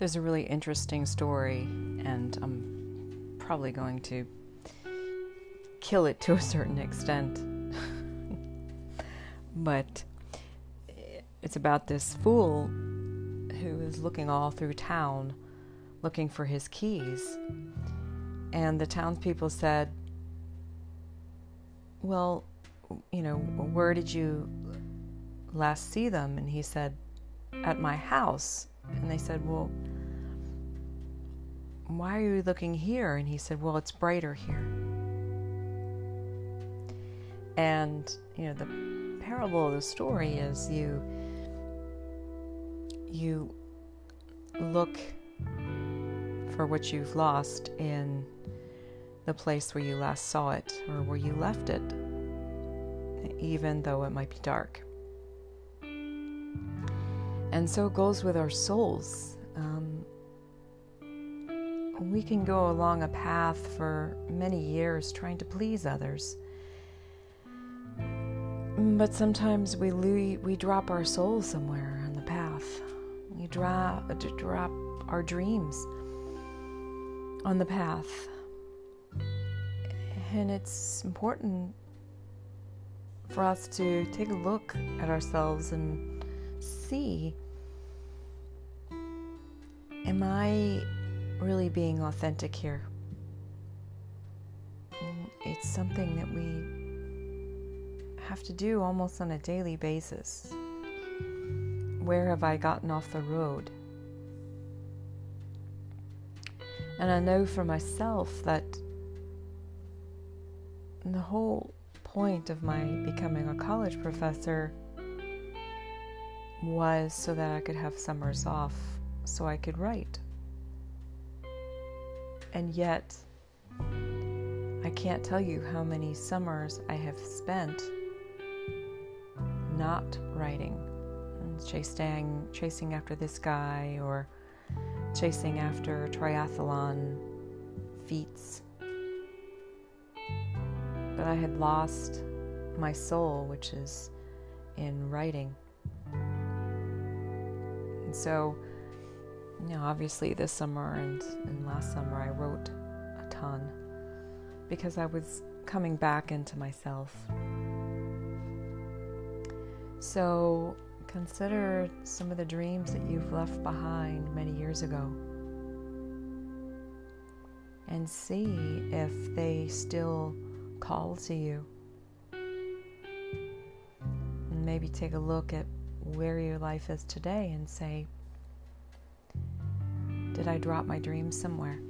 is a really interesting story, and I'm probably going to kill it to a certain extent. but it's about this fool who is looking all through town looking for his keys. And the townspeople said, Well, you know, where did you last see them? And he said, At my house. And they said, Well, why are you looking here? And he said, Well, it's brighter here. And, you know, the parable of the story is you you look for what you've lost in the place where you last saw it or where you left it, even though it might be dark. And so it goes with our souls. Um, we can go along a path for many years trying to please others. But sometimes we we drop our soul somewhere on the path. We drop drop our dreams on the path. And it's important for us to take a look at ourselves and see am I really being authentic here? It's something that we have to do almost on a daily basis. Where have I gotten off the road? And I know for myself that the whole point of my becoming a college professor was so that I could have summers off so I could write. And yet, I can't tell you how many summers I have spent not writing chasing, chasing after this guy or chasing after triathlon feats. But I had lost my soul, which is in writing. And so, you know, obviously this summer and, and last summer I wrote a ton because I was coming back into myself. So Consider some of the dreams that you've left behind many years ago and see if they still call to you. And maybe take a look at where your life is today and say, Did I drop my dreams somewhere?